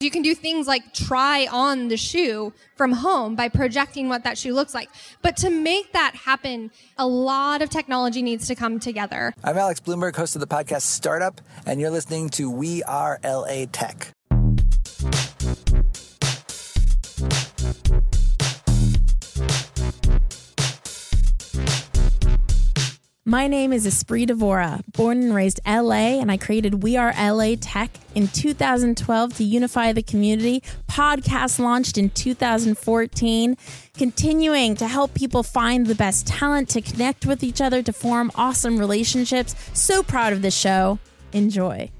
You can do things like try on the shoe from home by projecting what that shoe looks like. But to make that happen, a lot of technology needs to come together. I'm Alex Blumberg, host of the podcast Startup, and you're listening to We Are LA Tech. My name is Espree Devora, born and raised LA, and I created We Are LA Tech in 2012 to unify the community. Podcast launched in 2014, continuing to help people find the best talent, to connect with each other, to form awesome relationships. So proud of this show. Enjoy.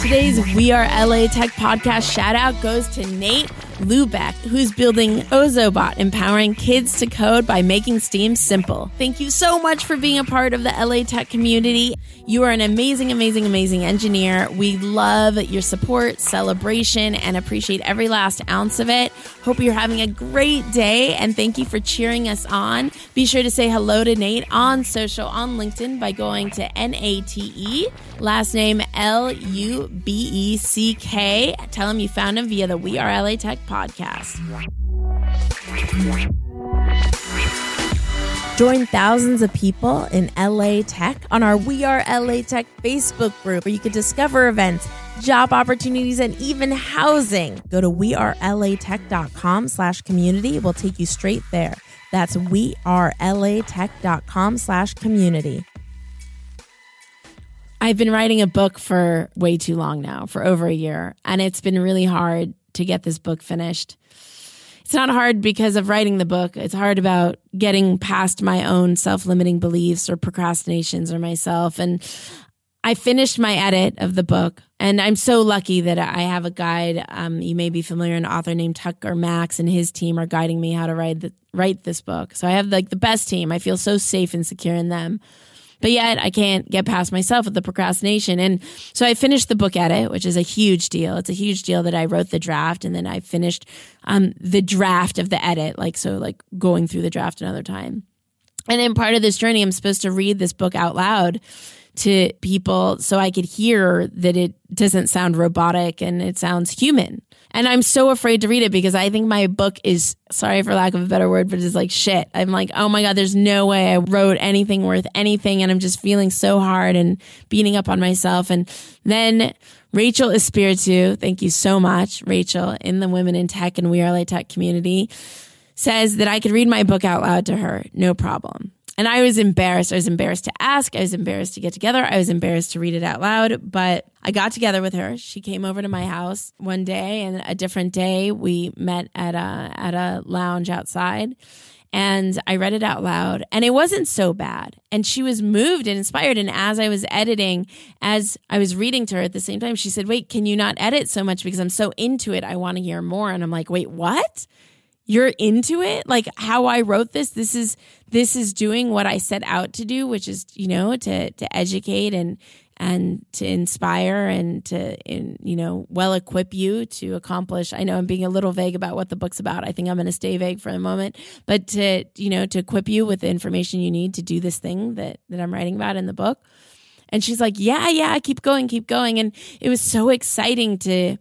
Today's We Are LA Tech podcast shout out goes to Nate Lubeck, who's building Ozobot, empowering kids to code by making STEAM simple. Thank you so much for being a part of the LA Tech community. You are an amazing, amazing, amazing engineer. We love your support, celebration, and appreciate every last ounce of it. Hope you're having a great day, and thank you for cheering us on. Be sure to say hello to Nate on social, on LinkedIn by going to N A T E, last name L U B E C K. Tell him you found him via the We Are LA Tech podcast. Join thousands of people in LA Tech on our We Are LA Tech Facebook group where you can discover events, job opportunities, and even housing. Go to wearelatech.com slash community. We'll take you straight there. That's wearelatech.com slash community. I've been writing a book for way too long now, for over a year, and it's been really hard to get this book finished. It's not hard because of writing the book. It's hard about getting past my own self limiting beliefs or procrastinations or myself. And I finished my edit of the book, and I'm so lucky that I have a guide. Um, you may be familiar, an author named Tucker Max and his team are guiding me how to write the, write this book. So I have like the best team. I feel so safe and secure in them. But yet I can't get past myself with the procrastination. And so I finished the book edit, which is a huge deal. It's a huge deal that I wrote the draft and then I finished um, the draft of the edit, like so, like going through the draft another time. And in part of this journey, I'm supposed to read this book out loud to people so I could hear that it doesn't sound robotic and it sounds human. And I'm so afraid to read it because I think my book is, sorry for lack of a better word, but it's like shit. I'm like, oh my God, there's no way I wrote anything worth anything. And I'm just feeling so hard and beating up on myself. And then Rachel Espiritu, thank you so much, Rachel, in the Women in Tech and We Are LA Tech community, says that I could read my book out loud to her, no problem. And I was embarrassed. I was embarrassed to ask. I was embarrassed to get together. I was embarrassed to read it out loud. But I got together with her. She came over to my house one day, and a different day we met at a at a lounge outside. And I read it out loud, and it wasn't so bad. And she was moved and inspired. And as I was editing, as I was reading to her at the same time, she said, Wait, can you not edit so much? Because I'm so into it. I want to hear more. And I'm like, Wait, what? You're into it. Like how i wrote this this is this is doing what i set out to do which is you know to to educate and and to inspire and to in, you know well equip you to accomplish. I know i'm being a little vague about what the book's about. I think i'm going to stay vague for the moment but to you know to equip you with the information you need to do this thing that that i'm writing about in the book. And she's like yeah yeah keep going keep going. And it was so exciting to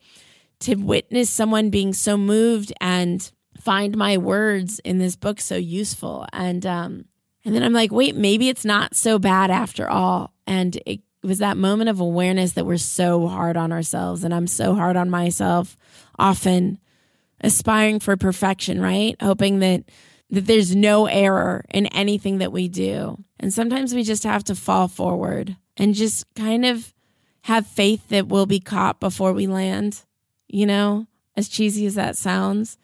to witness someone being so moved and find my words in this book so useful. And um, and then I'm like, wait, maybe it's not so bad after all. And it was that moment of awareness that we're so hard on ourselves, and I'm so hard on myself, often aspiring for perfection, right? Hoping that that there's no error in anything that we do. And sometimes we just have to fall forward and just kind of have faith that we'll be caught before we land, you know, as cheesy as that sounds.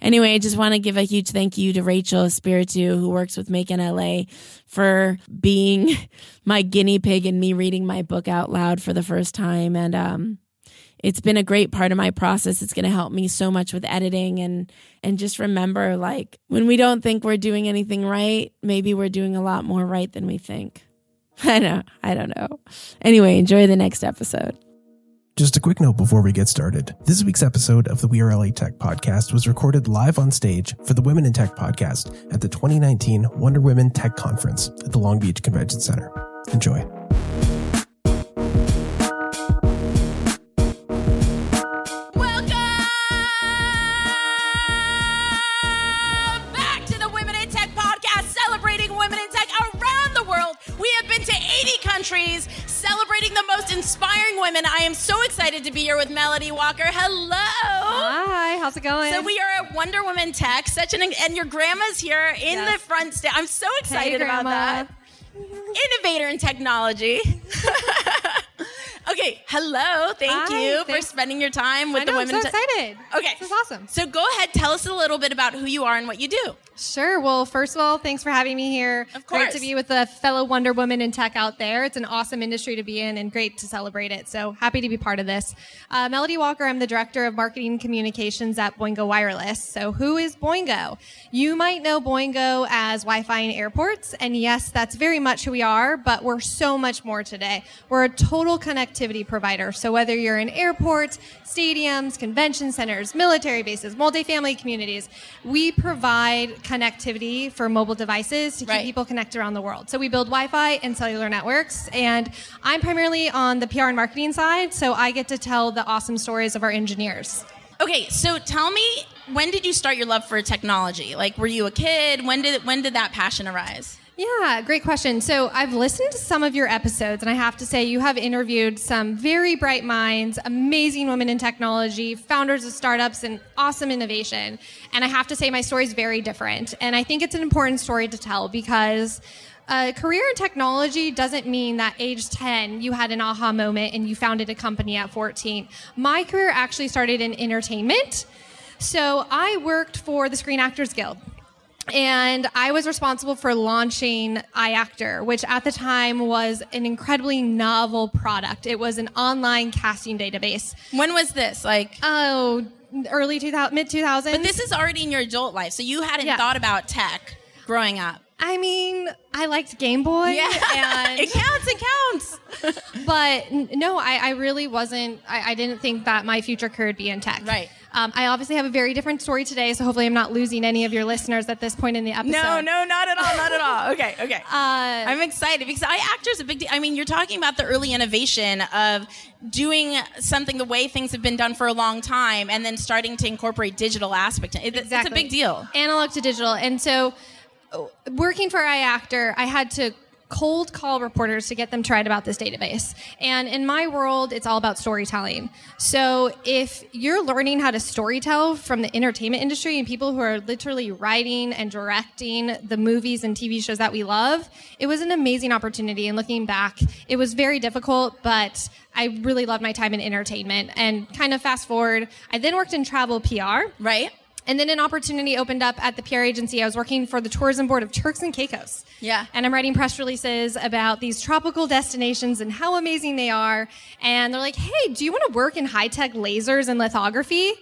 Anyway, I just want to give a huge thank you to Rachel Espiritu, who works with Make in LA, for being my guinea pig and me reading my book out loud for the first time. And um, it's been a great part of my process. It's going to help me so much with editing and and just remember like when we don't think we're doing anything right, maybe we're doing a lot more right than we think. I know. I don't know. Anyway, enjoy the next episode. Just a quick note before we get started. This week's episode of the We Are LA Tech podcast was recorded live on stage for the Women in Tech podcast at the 2019 Wonder Women Tech Conference at the Long Beach Convention Center. Enjoy. Celebrating the most inspiring women. I am so excited to be here with Melody Walker. Hello. Hi, how's it going? So we are at Wonder Women Tech, such an and your grandma's here in Yes. the front stand. I'm so excited about that. Innovator in technology. okay, hello. Thank Hi, you for spending your time with I know, the I'm so excited. Okay. This is awesome. So go ahead, tell us a little bit about who you are and what you do. Sure. Well, first of all, thanks for having me here. Of course. Great to be with the fellow Wonder Woman in tech out there. It's an awesome industry to be in and great to celebrate it. So happy to be part of this. Uh, Melody Walker, I'm the director of marketing communications at Boingo Wireless. So who is Boingo? You might know Boingo as Wi-Fi in airports. And yes, that's very much who we are, but we're so much more today. We're a total connectivity provider. So whether you're in airports, stadiums, convention centers, military bases, multifamily communities, we provide connectivity for mobile devices to keep Right. people connected around the world. So we build Wi-Fi and cellular networks, and I'm primarily on the PR and marketing side, so I get to tell the awesome stories of our engineers. Okay, so tell me, when did you start your love for technology? Like, were you a kid? When did when did that passion arise? Yeah, great question. So I've listened to some of your episodes, and I have to say, you have interviewed some very bright minds, amazing women in technology, founders of startups, and awesome innovation. And I have to say, my story is very different. And I think it's an important story to tell because a career in technology doesn't mean that age 10 you had an aha moment and you founded a company at 14. My career actually started in entertainment. So I worked for the Screen Actors Guild and I was responsible for launching iActor, which at the time was an incredibly novel product. It was an online casting database. When was this? Like, Oh, early 2000, mid 2000s. but this is already in your adult life, so you hadn't Yeah. thought about tech growing up. I mean, I liked Game Boy. And, it counts. It counts. but no, I, I really wasn't. I, I didn't think that my future career would be in tech. Right. Um, I obviously have a very different story today, so hopefully I'm not losing any of your listeners at this point in the episode. No, no, not at all. Not at all. Okay, okay. Uh, I'm excited because I actors a big deal. I mean, you're talking about the early innovation of doing something the way things have been done for a long time, and then starting to incorporate digital aspect. It, It's a big deal. Analog to digital. And so, working for iActor, I had to cold call reporters to get them write about this database. And in my world, it's all about storytelling. So, if you're learning how to storytell from the entertainment industry and people who are literally writing and directing the movies and TV shows that we love, it was an amazing opportunity. And looking back, it was very difficult, but I really loved my time in entertainment. And kind of fast forward, I then worked in travel PR. Right? And then an opportunity opened up at the PR agency. I was working for the tourism board of Turks and Caicos. Yeah. And I'm writing press releases about these tropical destinations and how amazing they are. And they're like, hey, do you want to work in high tech lasers and lithography?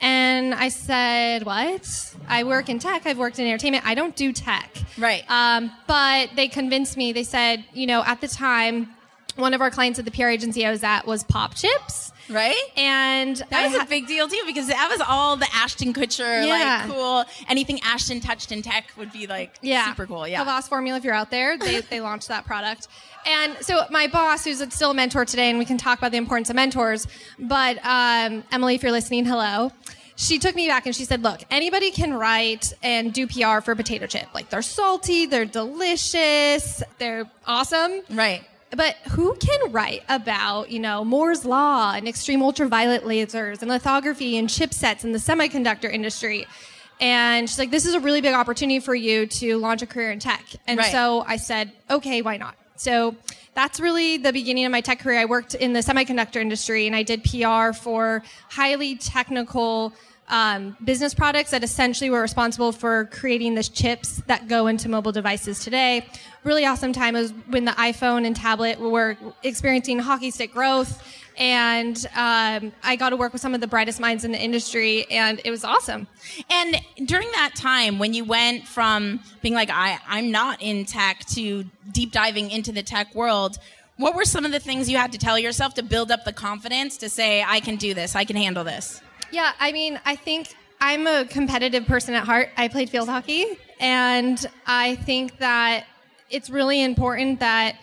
And I said, what? I work in tech. I've worked in entertainment. I don't do tech. Right. Um, but they convinced me. They said, you know, at the time, one of our clients at the PR agency I was at was Pop Chips. Right? And That was a big deal too because that was all the Ashton Kutcher, Yeah. like cool. Anything Ashton touched in tech would be like yeah. super cool. Yeah. Avast Formula, if you're out there, they, they launched that product. And so my boss, who's still a mentor today, and we can talk about the importance of mentors, but um, Emily, if you're listening, hello. She took me back and she said, look, anybody can write and do PR for a potato chip. Like they're salty, they're delicious, they're awesome. Right. But who can write about, you know, Moore's Law and extreme ultraviolet lasers and lithography and chipsets in the semiconductor industry? And she's like, this is a really big opportunity for you to launch a career in tech. And Right. so I said, okay, why not? So that's really the beginning of my tech career. I worked in the semiconductor industry and I did PR for highly technical um, business products that essentially were responsible for creating the chips that go into mobile devices today. Really awesome time was when the iPhone and tablet were experiencing hockey stick growth. And um, I got to work with some of the brightest minds in the industry, and it was awesome. And during that time, when you went from being like, I, I'm not in tech to deep diving into the tech world, what were some of the things you had to tell yourself to build up the confidence to say, I can do this, I can handle this? Yeah, I mean, I think I'm a competitive person at heart. I played field hockey, and I think that it's really important that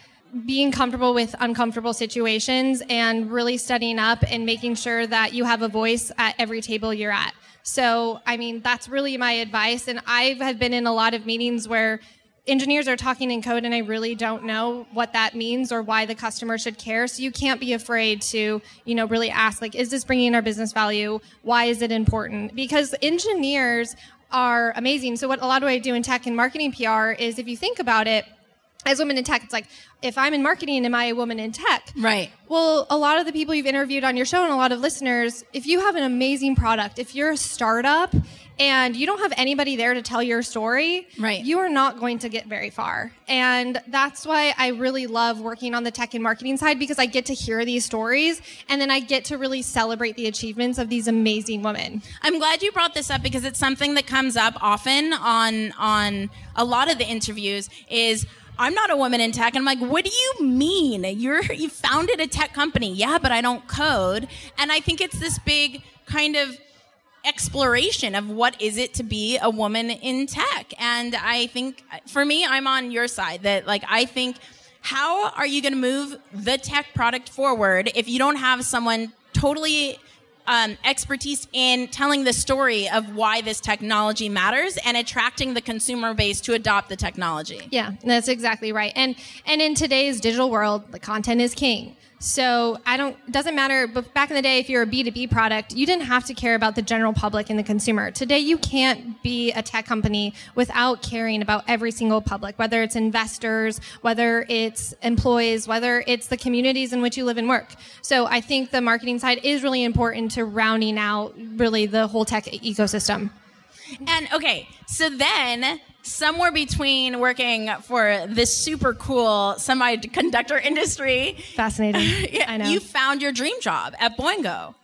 being comfortable with uncomfortable situations and really studying up and making sure that you have a voice at every table you're at. So, I mean, that's really my advice. And I have been in a lot of meetings where engineers are talking in code and I really don't know what that means or why the customer should care. So you can't be afraid to, you know, really ask like, is this bringing our business value? Why is it important? Because engineers are amazing. So what a lot of what I do in tech and marketing PR is if you think about it, as women in tech, it's like, if I'm in marketing, am I a woman in tech? Right. Well, a lot of the people you've interviewed on your show and a lot of listeners, if you have an amazing product, if you're a startup and you don't have anybody there to tell your story, right. you are not going to get very far. And that's why I really love working on the tech and marketing side because I get to hear these stories and then I get to really celebrate the achievements of these amazing women. I'm glad you brought this up because it's something that comes up often on on a lot of the interviews is I'm not a woman in tech. And I'm like, what do you mean? You're you founded a tech company. Yeah, but I don't code. And I think it's this big kind of exploration of what is it to be a woman in tech. And I think for me, I'm on your side that like I think how are you going to move the tech product forward if you don't have someone totally um, expertise in telling the story of why this technology matters and attracting the consumer base to adopt the technology. Yeah, that's exactly right. And and in today's digital world, the content is king. So I don't doesn't matter but back in the day if you're a B2B product, you didn't have to care about the general public and the consumer. Today you can't be a tech company without caring about every single public, whether it's investors, whether it's employees, whether it's the communities in which you live and work. So I think the marketing side is really important to rounding out really the whole tech ecosystem. And okay, so then somewhere between working for this super cool semiconductor industry. Fascinating. I know. You found your dream job at Boingo.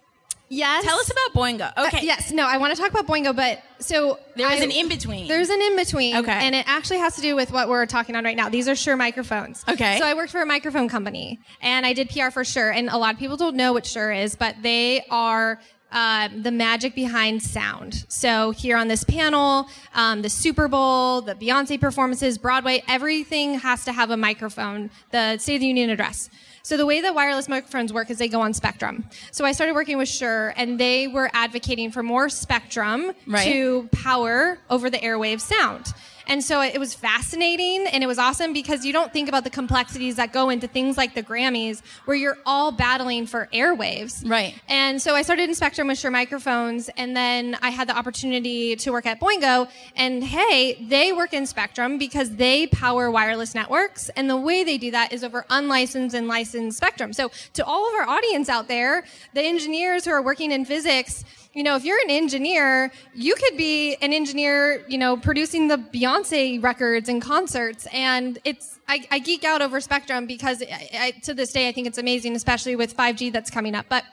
Yes. Tell us about Boingo. Okay. Uh, yes. No, I want to talk about Boingo, but so there is I, an in between. There's an in between. Okay. And it actually has to do with what we're talking on right now. These are Shure microphones. Okay. So I worked for a microphone company and I did PR for Shure. And a lot of people don't know what Shure is, but they are um, the magic behind sound. So here on this panel, um, the Super Bowl, the Beyonce performances, Broadway, everything has to have a microphone. The State of the Union address. So the way that wireless microphones work is they go on spectrum. So I started working with Shure, and they were advocating for more spectrum right. to power over the airwave sound. And so it was fascinating and it was awesome because you don't think about the complexities that go into things like the Grammys where you're all battling for airwaves. Right. And so I started in Spectrum with Shure microphones and then I had the opportunity to work at Boingo and hey, they work in Spectrum because they power wireless networks and the way they do that is over unlicensed and licensed Spectrum. So to all of our audience out there, the engineers who are working in physics, you know, if you're an engineer, you could be an engineer, you know, producing the Beyonce records and concerts. And it's, I, I geek out over Spectrum because I, I, to this day, I think it's amazing, especially with 5G that's coming up. But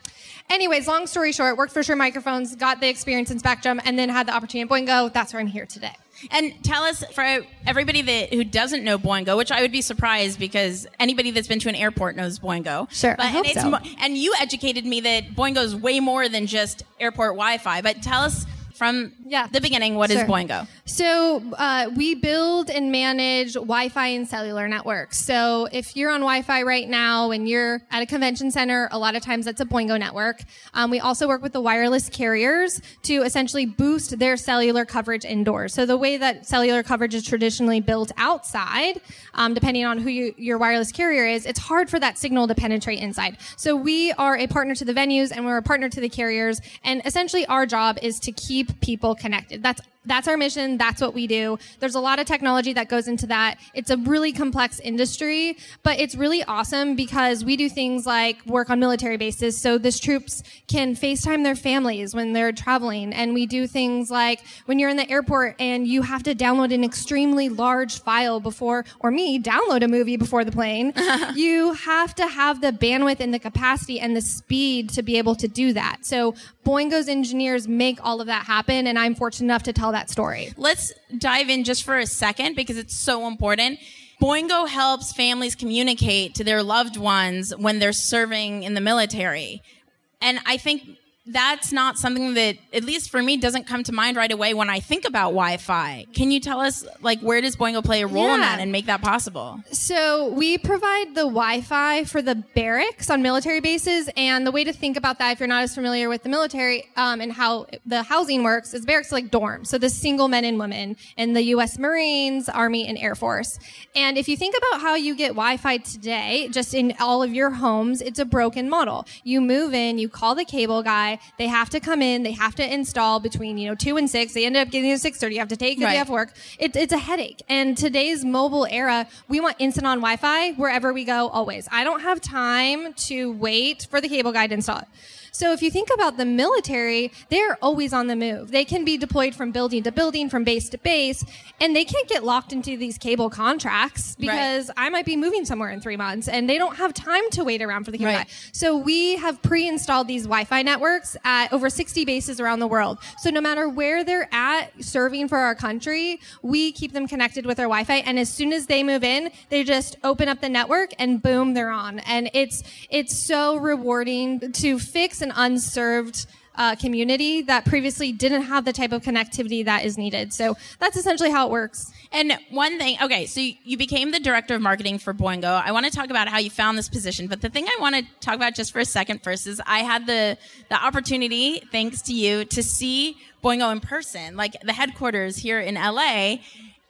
anyways, long story short, worked for Shure Microphones, got the experience in Spectrum, and then had the opportunity at Boingo. That's where I'm here today. And tell us for everybody that who doesn't know Boingo, which I would be surprised because anybody that's been to an airport knows Boingo. Sure, but I hope and, it's so. mo- and you educated me that Boingo is way more than just airport Wi-Fi. But tell us from Yeah. the beginning, what is Sure. Boingo? So uh, we build and manage Wi-Fi and cellular networks. So if you're on Wi-Fi right now and you're at a convention center, a lot of times that's a Boingo network. Um, we also work with the wireless carriers to essentially boost their cellular coverage indoors. So the way that cellular coverage is traditionally built outside, um, depending on who you, your wireless carrier is, it's hard for that signal to penetrate inside. So we are a partner to the venues and we're a partner to the carriers. And essentially our job is to keep people connected. That's that's our mission. That's what we do. There's a lot of technology that goes into that. It's a really complex industry, but it's really awesome because we do things like work on military bases. So this troops can FaceTime their families when they're traveling. And we do things like when you're in the airport and you have to download an extremely large file before, or me, download a movie before the plane. you have to have the bandwidth and the capacity and the speed to be able to do that. So Boingo's engineers make all of that happen. And I'm fortunate enough to tell that story. Let's dive in just for a second because it's so important. Boingo helps families communicate to their loved ones when they're serving in the military. And I think that's not something that, at least for me, doesn't come to mind right away when I think about Wi-Fi. Can you tell us, like, where does Boingo play a role in that and make that possible? So we provide the Wi-Fi for the barracks on military bases, and the way to think about that, if you're not as familiar with the military um, and how the housing works, is barracks are like dorms. So the single men and women in the U.S. Marines, Army, and Air Force. And if you think about how you get Wi-Fi today, just in all of your homes, it's a broken model. You move in, you call the cable guy. They have to come in. They have to install between you know two and six. They end up getting to six thirty. You have to take Right. day off work. It, it's a headache. And today's mobile era, we want instant on Wi-Fi wherever we go. Always. I don't have time to wait for the cable guy to install it. So if you think about the military, they're always on the move. They can be deployed from building to building, from base to base, and they can't get locked into these cable contracts because I might be moving somewhere in three months and they don't have time to wait around for the cable Right. guy. So we have pre-installed these Wi-Fi networks at over 60 bases around the world. So no matter where they're at serving for our country, we keep them connected with our Wi-Fi. And as soon as they move in, they just open up the network and boom, they're on. And it's it's so rewarding to fix an unserved uh, community that previously didn't have the type of connectivity that is needed. So that's essentially how it works. And one thing, okay, so you- became the director of marketing for Boingo. I want to talk about how you found this position, but the thing I want to talk about just for a second first is I had the the opportunity, thanks to you, to see Boingo in person, like the headquarters here in LA.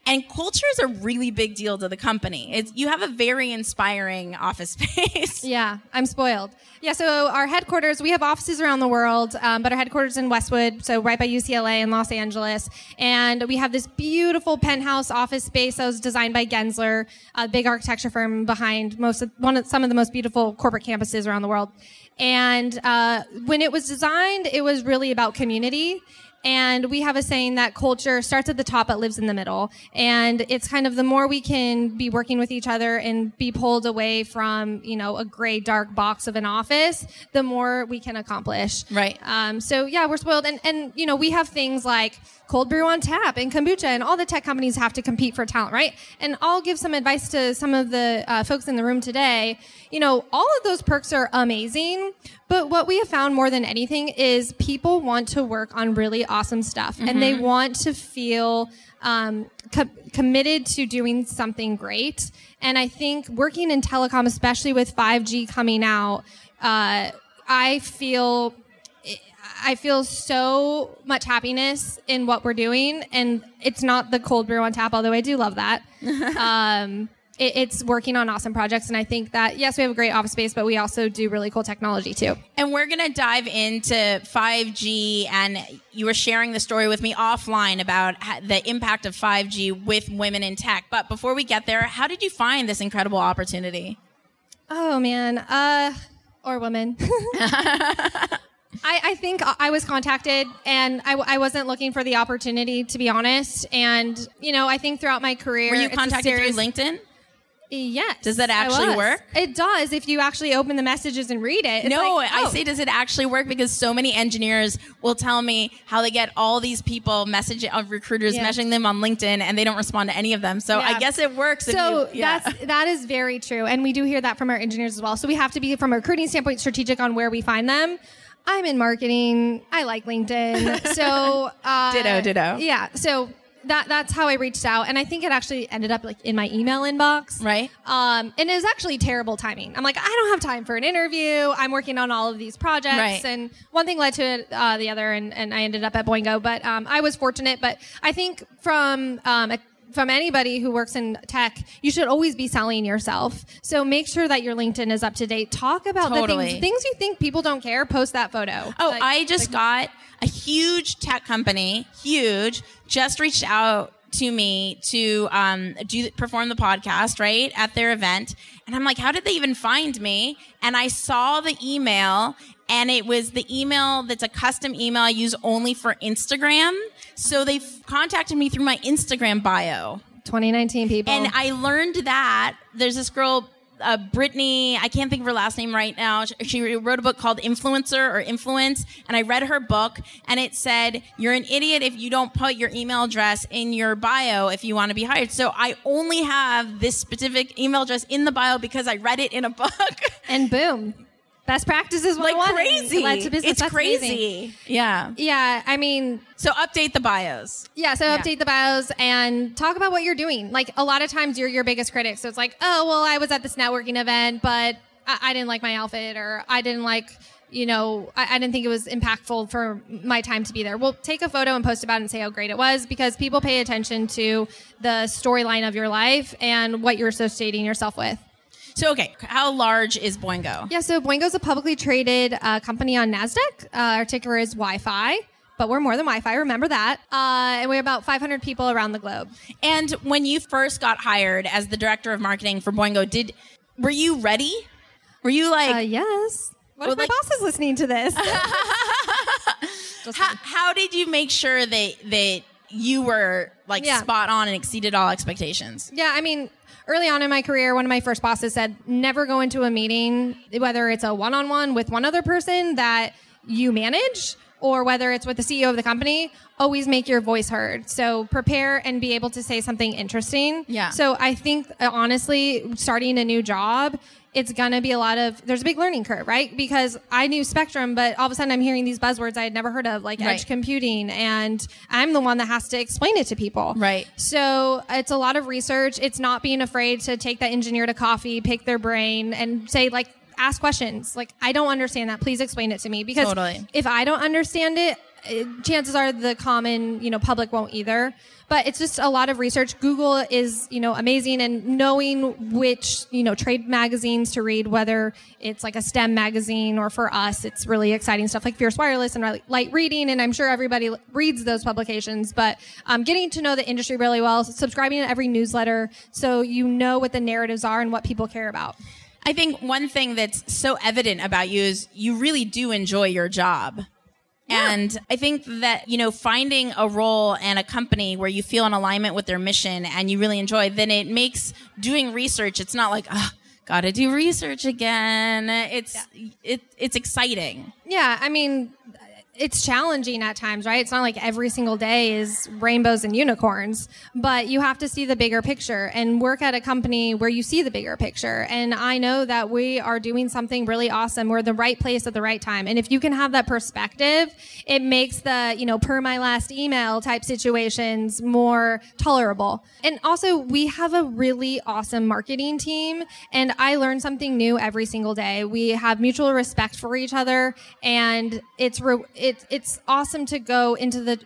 And culture is a really big deal to the company. It's, you have a very inspiring office space. Yeah, I'm spoiled. Yeah, so our headquarters, we have offices around the world, um, but our headquarters in Westwood, so right by UCLA in Los Angeles. And we have this beautiful penthouse office space that was designed by Gensler, a big architecture firm behind most of, one of, some of the most beautiful corporate campuses around the world. And uh, when it was designed, it was really about community. And we have a saying that culture starts at the top but lives in the middle. And it's kind of the more we can be working with each other and be pulled away from, you know, a gray, dark box of an office, the more we can accomplish. Right. Um, so yeah, we're spoiled. And, and, you know, we have things like cold brew on tap and kombucha and all the tech companies have to compete for talent, right? And I'll give some advice to some of the uh, folks in the room today. You know, all of those perks are amazing, but what we have found more than anything is people want to work on really awesome stuff and they want to feel um, co- committed to doing something great. And I think working in telecom, especially with 5G coming out, uh, I feel I feel so much happiness in what we're doing, and it's not the cold brew on tap, although I do love that. um, it, it's working on awesome projects, and I think that yes, we have a great office space, but we also do really cool technology too. And we're going to dive into 5G. And you were sharing the story with me offline about the impact of 5G with women in tech. But before we get there, how did you find this incredible opportunity? Oh man, uh, or woman. I, I think I was contacted and I wasn't looking for the opportunity to be honest. And, you know, I think throughout my career, Were you contacted through LinkedIn? Yes. Does that actually work? It does if you actually open the messages and read it. It's no, like, I oh. say, does it actually work? Because so many engineers will tell me how they get all these people messaging of recruiters Yeah. messaging them on LinkedIn and they don't respond to any of them. So I guess it works. So you- yeah. that's that is very true, and we do hear that from our engineers as well. So we have to be, from a recruiting standpoint, strategic on where we find them. I'm in marketing. I like LinkedIn. So uh, Ditto, ditto. Yeah. So that that's how I reached out, and I think it actually ended up like in my email inbox. Right. Um, and it was actually terrible timing. I'm like, I don't have time for an interview. I'm working on all of these projects, Right. and one thing led to uh, the other, and, and I ended up at Boingo. But um, I was fortunate. But I think from um, a from anybody who works in tech, you should always be selling yourself. So make sure that your LinkedIn is up to date. Talk about the things, things you think people don't care. Post that photo. Oh, Like- I just got a huge tech company, huge, just reached out to me to um, do perform the podcast right at their event, and I'm like, how did they even find me? And I saw the email, and it was the email that's a custom email I use only for Instagram. So they contacted me through my Instagram bio. 2019 people. And I learned that there's this girl, uh, Brittany, I can't think of her last name right now. She, she wrote a book called Influencer or Influence. And I read her book and it said, you're an idiot if you don't put your email address in your bio if you want to be hired. So I only have this specific email address in the bio because I read it in a book. and boom, best practices like crazy. Led to business. It's That's crazy. amazing. Yeah. Yeah, I mean, So update the bios. Yeah, so Yeah. update the bios and talk about what you're doing. Like a lot of times you're your biggest critic. So it's like, oh, well, I was at this networking event, but I, I didn't like my outfit or I didn't like, you know, I, I didn't think it was impactful for my time to be there. Well, take a photo and post about it and say how great it was because people pay attention to the storyline of your life and what you're associating yourself with. So, okay, how large is Boingo? Yeah, so Boingo's a publicly traded uh, company on NASDAQ. Uh, our ticker is Wi Fi. But we're more than Wi Fi, remember that. Uh, and we're about 500 people around the globe. And when you first got hired as the director of marketing for Boingo, did were you ready? Were you like Uh, yes. What Well, if my like- boss is listening to this? How, how did you make sure that that you were like Yeah. spot on and exceeded all expectations? yeah, I mean, early on in my career, one of my first bosses said, never go into a meeting, whether it's a one on one with one other person that you manage or whether it's with the CEO of the company, always make your voice heard. So prepare and be able to say something interesting. Yeah. So I think honestly, starting a new job, it's gonna be a lot of there's a big learning curve, right? Because I knew Spectrum, but all of a sudden I'm hearing these buzzwords I had never heard of, like Right. edge computing, and I'm the one that has to explain it to people. Right. So it's a lot of research. It's not being afraid to take that engineer to coffee, pick their brain, and say like ask questions. Like I don't understand that. Please explain it to me because Totally. if I don't understand it, chances are the common you know public won't either. But it's just a lot of research. Google is you know amazing and knowing which you know trade magazines to read, whether it's like a STEM magazine or for us, it's really exciting stuff like Fierce Wireless and Light Reading. And I'm sure everybody reads those publications. But um, getting to know the industry really well, subscribing to every newsletter so you know what the narratives are and what people care about. I think one thing that's so evident about you is you really do enjoy your job. And I think that, you know, finding a role and a company where you feel in alignment with their mission and you really enjoy, then it makes doing research, it's not like, oh, gotta do research again. It's, it, it's exciting. Yeah, I mean, it's challenging at times, right? It's not like every single day is rainbows and unicorns, but you have to see the bigger picture and work at a company where you see the bigger picture. And I know that we are doing something really awesome. We're the right place at the right time. And if you can have that perspective, it makes the, you know, per my last email type situations more tolerable. And also, we have a really awesome marketing team, and I learn something new every single day. We have mutual respect for each other, and it's re- it's it's awesome to go into the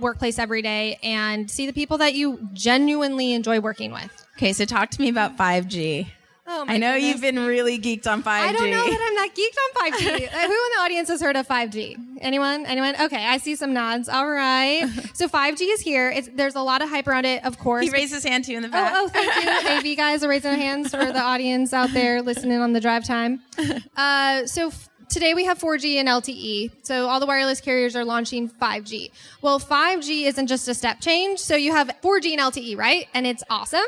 workplace every day and see the people that you genuinely enjoy working with. Okay, so talk to me about 5G. Oh, my I know goodness. you've been really geeked on 5G. I don't know that I'm not geeked on 5G. Uh, Who in the audience has heard of 5G? Anyone? Anyone? Okay, I see some nods. All right. So 5G is here. It's, there's a lot of hype around it, of course. He raised his hand too in the back. Oh, oh, thank you. AV guys are raising their hands for the audience out there listening on the drive time. Uh, so today we have 4G and LTE. So all the wireless carriers are launching 5G. Well, 5G isn't just a step change. So you have 4G and LTE, right? And it's awesome.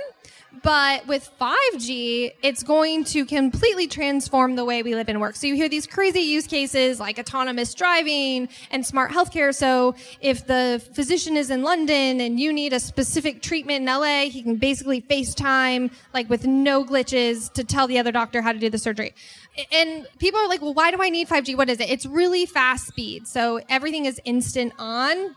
But with 5G, it's going to completely transform the way we live and work. So you hear these crazy use cases like autonomous driving and smart healthcare. So if the physician is in London and you need a specific treatment in LA, he can basically FaceTime like with no glitches to tell the other doctor how to do the surgery. And people are like, well, why do I need 5G? What is it? It's really fast speed. So everything is instant on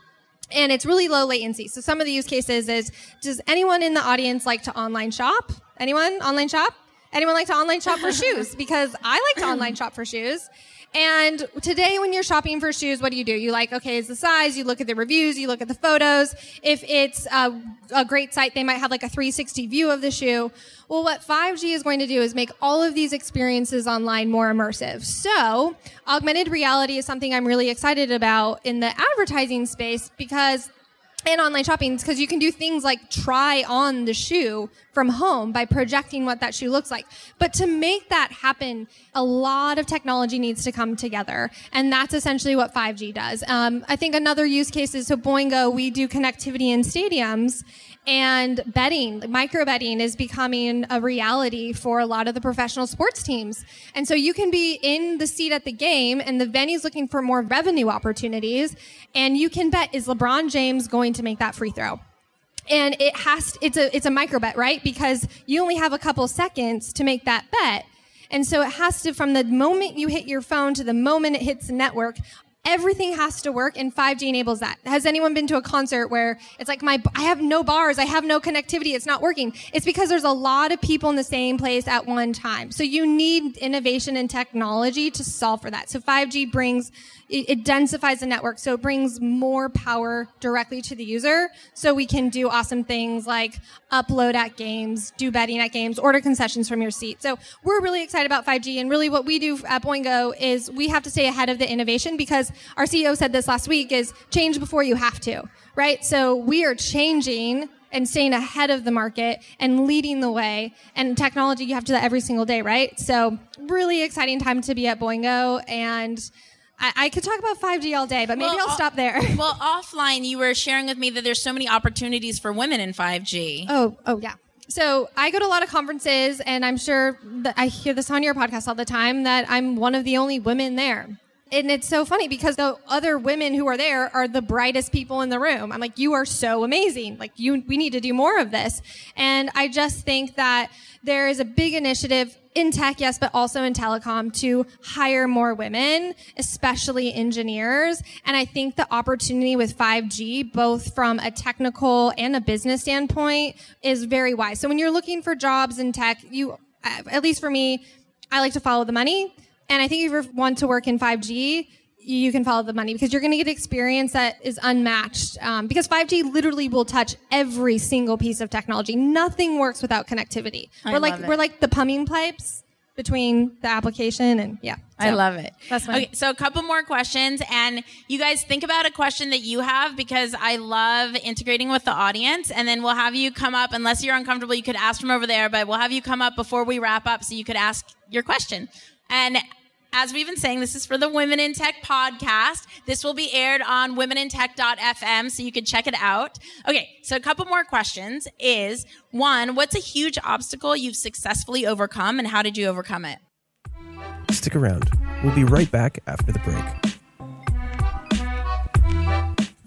and it's really low latency. So some of the use cases is, does anyone in the audience like to online shop? Anyone online shop? Anyone like to online shop for shoes? Because I like to online shop for shoes. And today, when you're shopping for shoes, what do you do? You like, okay, is the size? You look at the reviews, you look at the photos. If it's a, a, great site, they might have like a 360 view of the shoe. Well, what 5G is going to do is make all of these experiences online more immersive. So, augmented reality is something I'm really excited about in the advertising space because and online shopping because you can do things like try on the shoe from home by projecting what that shoe looks like. But to make that happen, a lot of technology needs to come together. And that's essentially what 5G does. Um, I think another use case is so Boingo, we do connectivity in stadiums and betting, micro betting is becoming a reality for a lot of the professional sports teams. And so you can be in the seat at the game and the venue's looking for more revenue opportunities. And you can bet, is LeBron James going to make that free throw? And it has, it's a, it's a micro bet, right? Because you only have a couple seconds to make that bet. And so it has to, from the moment you hit your phone to the moment it hits the network, everything has to work and 5G enables that. Has anyone been to a concert where it's like my I have no bars, I have no connectivity, it's not working. It's because there's a lot of people in the same place at one time. So you need innovation and technology to solve for that. So 5G brings it, it densifies the network, so it brings more power directly to the user. So we can do awesome things like upload at games, do betting at games, order concessions from your seat. So we're really excited about 5G, and really what we do at Boingo is we have to stay ahead of the innovation because our CEO said this last week: is change before you have to, right? So we are changing and staying ahead of the market and leading the way. And technology, you have to do that every single day, right? So really exciting time to be at Boingo and I, I, could talk about 5G all day, but maybe well, I'll stop there. Well, offline, you were sharing with me that there's so many opportunities for women in 5G. Oh, oh yeah. So I go to a lot of conferences, and I'm sure that I hear this on your podcast all the time that I'm one of the only women there. And it's so funny because the other women who are there are the brightest people in the room. I'm like, you are so amazing. Like you, we need to do more of this. And I just think that there is a big initiative in tech, yes, but also in telecom to hire more women, especially engineers. And I think the opportunity with 5G, both from a technical and a business standpoint, is very wise. So when you're looking for jobs in tech, you, at least for me, I like to follow the money. And I think if you want to work in 5G, you can follow the money because you're going to get experience that is unmatched. Um, because 5G literally will touch every single piece of technology. Nothing works without connectivity. I we're like it. we're like the plumbing pipes between the application and yeah. So, I love it. That's fine. Okay, so a couple more questions, and you guys think about a question that you have because I love integrating with the audience, and then we'll have you come up. Unless you're uncomfortable, you could ask from over there, but we'll have you come up before we wrap up so you could ask your question. And as we've been saying, this is for the Women in Tech podcast. This will be aired on womenintech.fm, so you can check it out. Okay, so a couple more questions is one, what's a huge obstacle you've successfully overcome, and how did you overcome it? Stick around. We'll be right back after the break.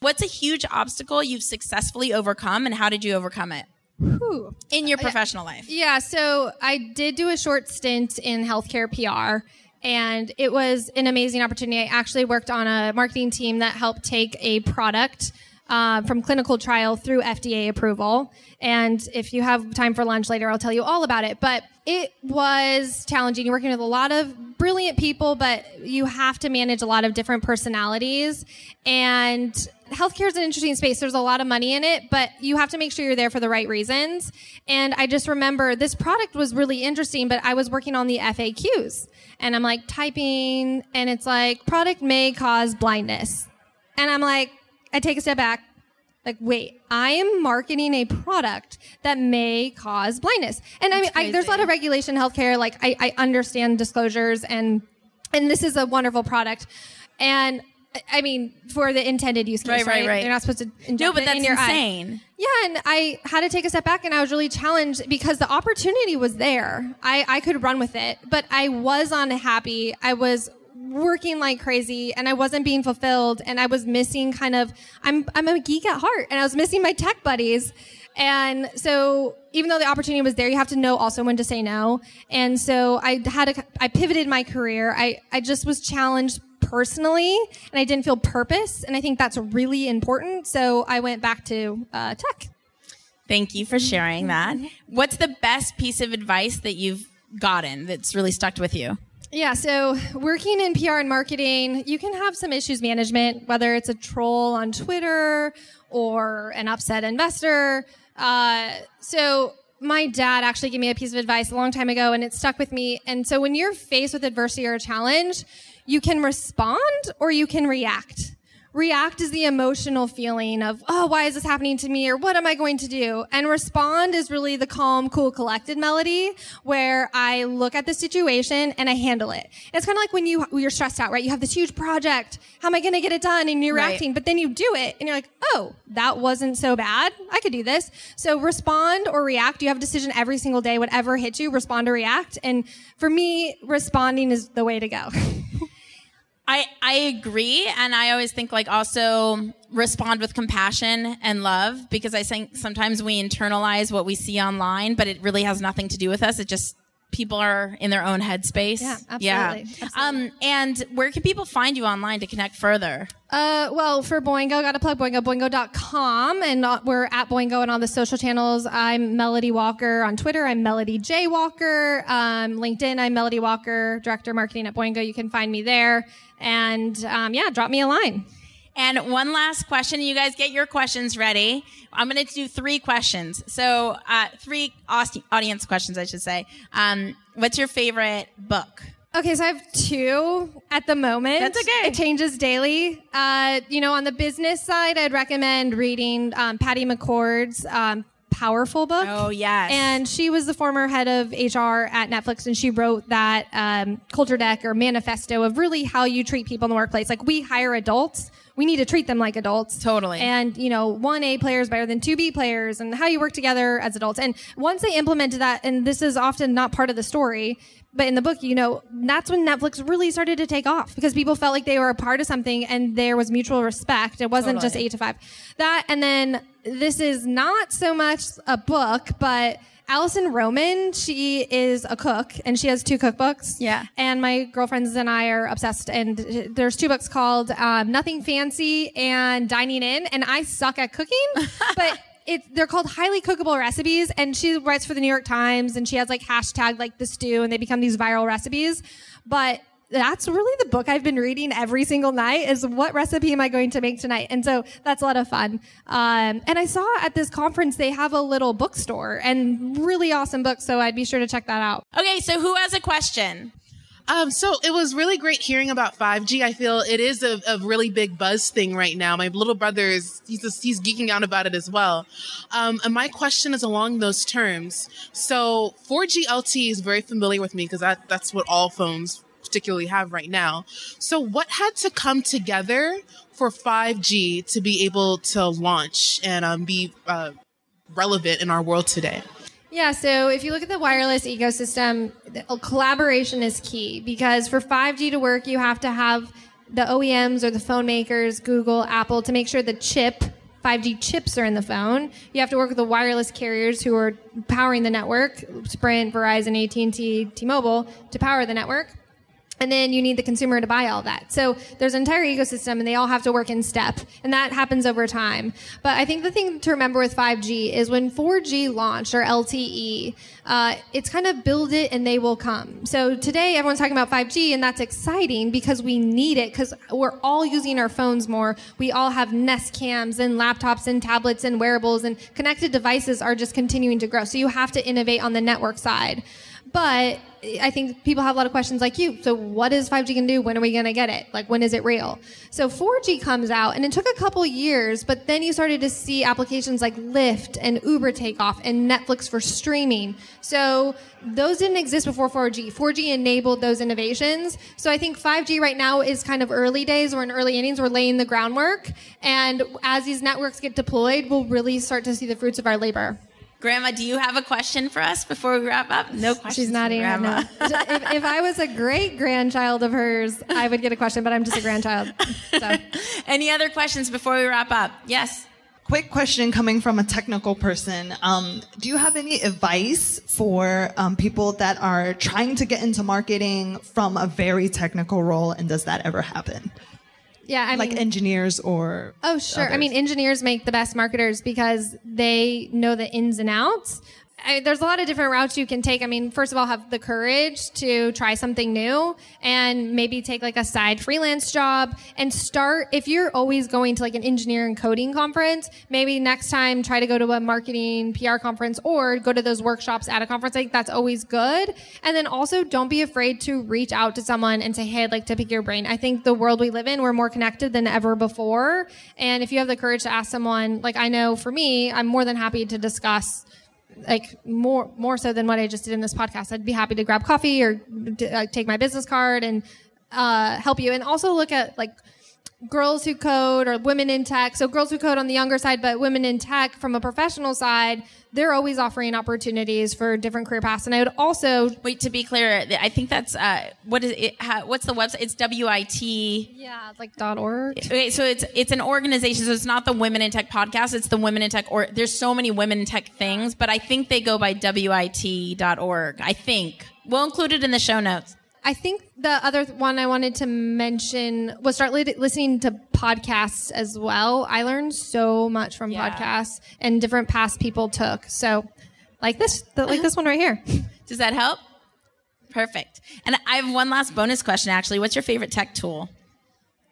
What's a huge obstacle you've successfully overcome and how did you overcome it? Whew. In your professional life. Yeah, so I did do a short stint in healthcare PR and it was an amazing opportunity. I actually worked on a marketing team that helped take a product uh, from clinical trial through FDA approval. And if you have time for lunch later, I'll tell you all about it. But it was challenging. You're working with a lot of brilliant people, but you have to manage a lot of different personalities. And healthcare is an interesting space. There's a lot of money in it, but you have to make sure you're there for the right reasons. And I just remember this product was really interesting, but I was working on the FAQs and I'm like typing and it's like product may cause blindness. And I'm like, I take a step back. Like, wait, I am marketing a product that may cause blindness. And That's I mean, I, there's a lot of regulation in healthcare. Like, I, I understand disclosures and, and this is a wonderful product. And I mean, for the intended use case, Right, right? right, right. You're not supposed to inject No, but that's in your eye. insane. Yeah, and I had to take a step back and I was really challenged because the opportunity was there. I, I could run with it, but I was unhappy. I was working like crazy and I wasn't being fulfilled and I was missing kind of I'm I'm a geek at heart and I was missing my tech buddies. And so even though the opportunity was there, you have to know also when to say no. And so I had a, I pivoted my career. I, I just was challenged personally and I didn't feel purpose. And I think that's really important. So I went back to uh, tech. Thank you for sharing that. Mm-hmm. What's the best piece of advice that you've gotten that's really stuck with you? Yeah, so working in PR and marketing, you can have some issues management, whether it's a troll on Twitter or an upset investor. Uh, so my dad actually gave me a piece of advice a long time ago and it stuck with me. And so when you're faced with adversity or a challenge, you can respond or you can react. React is the emotional feeling of, oh, why is this happening to me? Or what am I going to do? And respond is really the calm, cool, collected melody where I look at the situation and I handle it. It's kind of like when you, when you're stressed out, right? You have this huge project. How am I going to get it done? And you're Right. reacting, but then you do it and you're like, oh, that wasn't so bad. I could do this. So respond or react. You have a decision every single day. Whatever hits you, respond or react. And for me, responding is the way to go. I, I agree. And I always think like also respond with compassion and love because I think sometimes we internalize what we see online, but it really has nothing to do with us. It just, people are in their own headspace. Yeah, absolutely. Absolutely. Um, and where can people find you online to connect further? Uh, well, for Boingo, got to plug Boingo, boingo.com. And uh, we're at Boingo and all the social channels. I'm Melody Walker on Twitter. I'm Melody J. Walker. Um, LinkedIn, I'm Melody Walker, Director of Marketing at Boingo. You can find me there. And um, yeah, drop me a line. And one last question. You guys get your questions ready. I'm going to do three questions. So, uh, three audience questions, I should say. Um, what's your favorite book? Okay, so I have two at the moment. That's okay. It changes daily. Uh, you know, on the business side, I'd recommend reading um, Patty McCord's um, Powerful book. Oh, yes. And she was the former head of HR at Netflix, and she wrote that um, culture deck or manifesto of really how you treat people in the workplace. Like we hire adults. We need to treat them like adults. Totally. And, you know, one A player is better than two B players and how you work together as adults. And once they implemented that, and this is often not part of the story, but in the book, you know, that's when Netflix really started to take off because people felt like they were a part of something and there was mutual respect. It wasn't just eight to five. That, and then this is not so much a book, but Alison Roman, she is a cook and she has two cookbooks. Yeah. And my girlfriends and I are obsessed. And there's two books called um, Nothing Fancy and Dining In. And I suck at cooking, but it, they're called highly cookable recipes. And she writes for the New York Times and she has like hashtag like the stew and they become these viral recipes. But that's really the book I've been reading every single night is what recipe am I going to make tonight? And so that's a lot of fun. Um, and I saw at this conference they have a little bookstore and really awesome books. So I'd be sure to check that out. Okay, so who has a question? Um, so it was really great hearing about 5G. I feel it is a, a really big buzz thing right now. My little brother is he's just, he's geeking out about it as well. Um, and my question is along those terms. So 4G LTE is very familiar with me because that that's what all phones particularly have right now. So what had to come together for 5G to be able to launch and um, be uh, relevant in our world today? Yeah, so if you look at the wireless ecosystem, uh, collaboration is key because for 5G to work, you have to have the OEMs or the phone makers, Google, Apple, to make sure the chip, 5G chips are in the phone. You have to work with the wireless carriers who are powering the network, Sprint, Verizon, AT&T, T-Mobile, to power the network. And then you need the consumer to buy all that. So there's an entire ecosystem and they all have to work in step. And that happens over time. But I think the thing to remember with 5G is when 4G launched or LTE, uh, it's kind of build it and they will come. So today everyone's talking about 5G and that's exciting because we need it because we're all using our phones more. We all have Nest cams and laptops and tablets and wearables and connected devices are just continuing to grow. So you have to innovate on the network side. But I think people have a lot of questions like you. So what is 5G going to do? When are we going to get it? Like when is it real? So 4G comes out and it took a couple years, but then you started to see applications like Lyft and Uber take off and Netflix for streaming. So those didn't exist before 4G. 4G enabled those innovations. So I think 5G right now is kind of early days. We're in early innings. We're laying the groundwork. And as these networks get deployed, we'll really start to see the fruits of our labor. Grandma, do you have a question for us before we wrap up? No questions. She's not even. Grandma. No. if, if I was a great grandchild of hers, I would get a question, but I'm just a grandchild. So. Any other questions before we wrap up? Yes. Quick question coming from a technical person. Um, do you have any advice for um, people that are trying to get into marketing from a very technical role, and does that ever happen? Yeah, I like mean, engineers or Oh, sure. I mean, engineers make the best marketers because they know the ins and outs. I, there's a lot of different routes you can take. I mean, first of all, have the courage to try something new and maybe take like a side freelance job and start. If you're always going to like an engineering coding conference, maybe next time try to go to a marketing PR conference or go to those workshops at a conference. I think that's always good. And then also don't be afraid to reach out to someone and say, Hey, I'd like to pick your brain. I think the world we live in, we're more connected than ever before. And if you have the courage to ask someone, like I know for me, I'm more than happy to discuss like more more so than what I just did in this podcast. I'd be happy to grab coffee or d- uh, take my business card and uh, help you. And also look at like girls who code or women in tech. So girls who code on the younger side, but women in tech from a professional side, they're always offering opportunities for different career paths. And I would also Wait, to be clear, I think that's uh, what is it? How, what's the website? It's WIT. yeah like dot org. Okay, so it's it's an organization. So it's not the Women in Tech podcast. It's the Women in Tech. Or there's so many Women in Tech things, but I think they go by WIT.org. I think we'll include it in the show notes. I think the other one I wanted to mention was start li- listening to podcasts as well. I learned so much from Yeah. podcasts and different paths people took. So, like this, the, like this one right here. Does that help? Perfect. And I have one last bonus question. Actually, what's your favorite tech tool?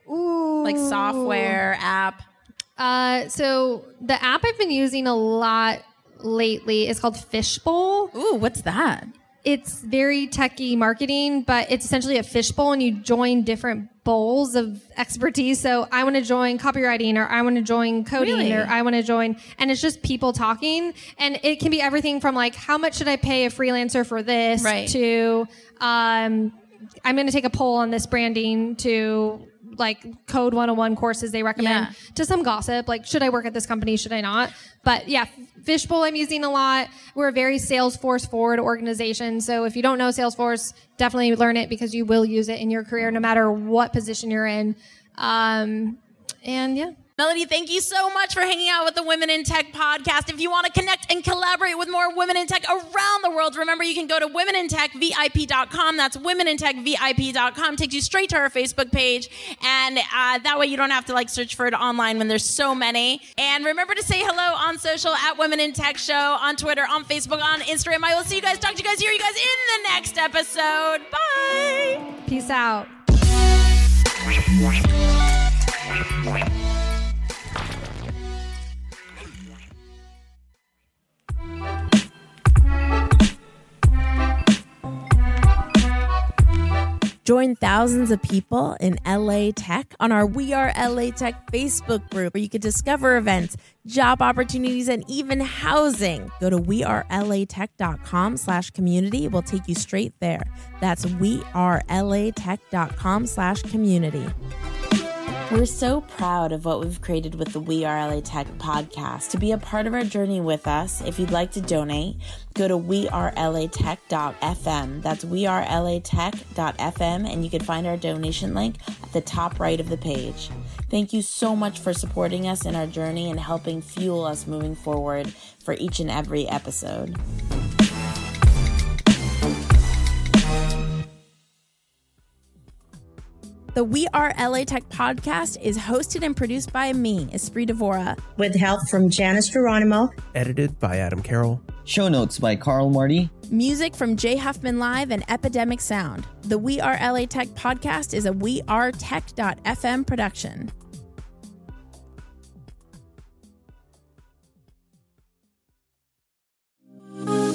Ooh, Like software, app. Uh, so the app I've been using a lot lately is called Fishbowl. Ooh, what's that? It's very techy marketing, but it's essentially a fishbowl and you join different bowls of expertise. So I want to join copywriting or I want to join coding Really? or I want to join, and it's just people talking. And it can be everything from like, how much should I pay a freelancer for this Right. to, um, I'm going to take a poll on this branding to like code 101 courses they recommend Yeah. to some gossip like should i work at this company should i not? But yeah fishbowl i'm using a lot. We're a very salesforce forward organization. So if you don't know salesforce definitely learn it because you will use it in your career no matter what position you're in. Um, and yeah Melody, thank you so much for hanging out with the Women in Tech podcast. If you want to connect and collaborate with more women in tech around the world, remember you can go to womenintechvip.com. That's womenintechvip.com. Takes you straight to our Facebook page. And uh, that way you don't have to like search for it online when there's so many. And remember to say hello on social at Women in Tech Show, on Twitter, on Facebook, on Instagram. I will see you guys, talk to you guys, hear you guys in the next episode. Bye. peace out Join thousands of people in LA Tech on our We Are LA Tech Facebook group where you can discover events, job opportunities, and even housing. Go to wearelatech.com slash community. We'll take you straight there. That's wearelatech.com slash community. We're so proud of what we've created with the We Are LA Tech podcast. To be a part of our journey with us, if you'd like to donate, go to wearelatech.fm. That's wearelatech.fm, and you can find our donation link at the top right of the page. Thank you so much for supporting us in our journey and helping fuel us moving forward for each and every episode. The We Are LA Tech podcast is hosted and produced by me, Espree Devora. with help from Janice Geronimo. Edited by Adam Carroll. Show notes by Karl Marty. Music from Jay Huffman Live and Epidemic Sound. The We Are LA Tech podcast is a We Are wearetech.fm production.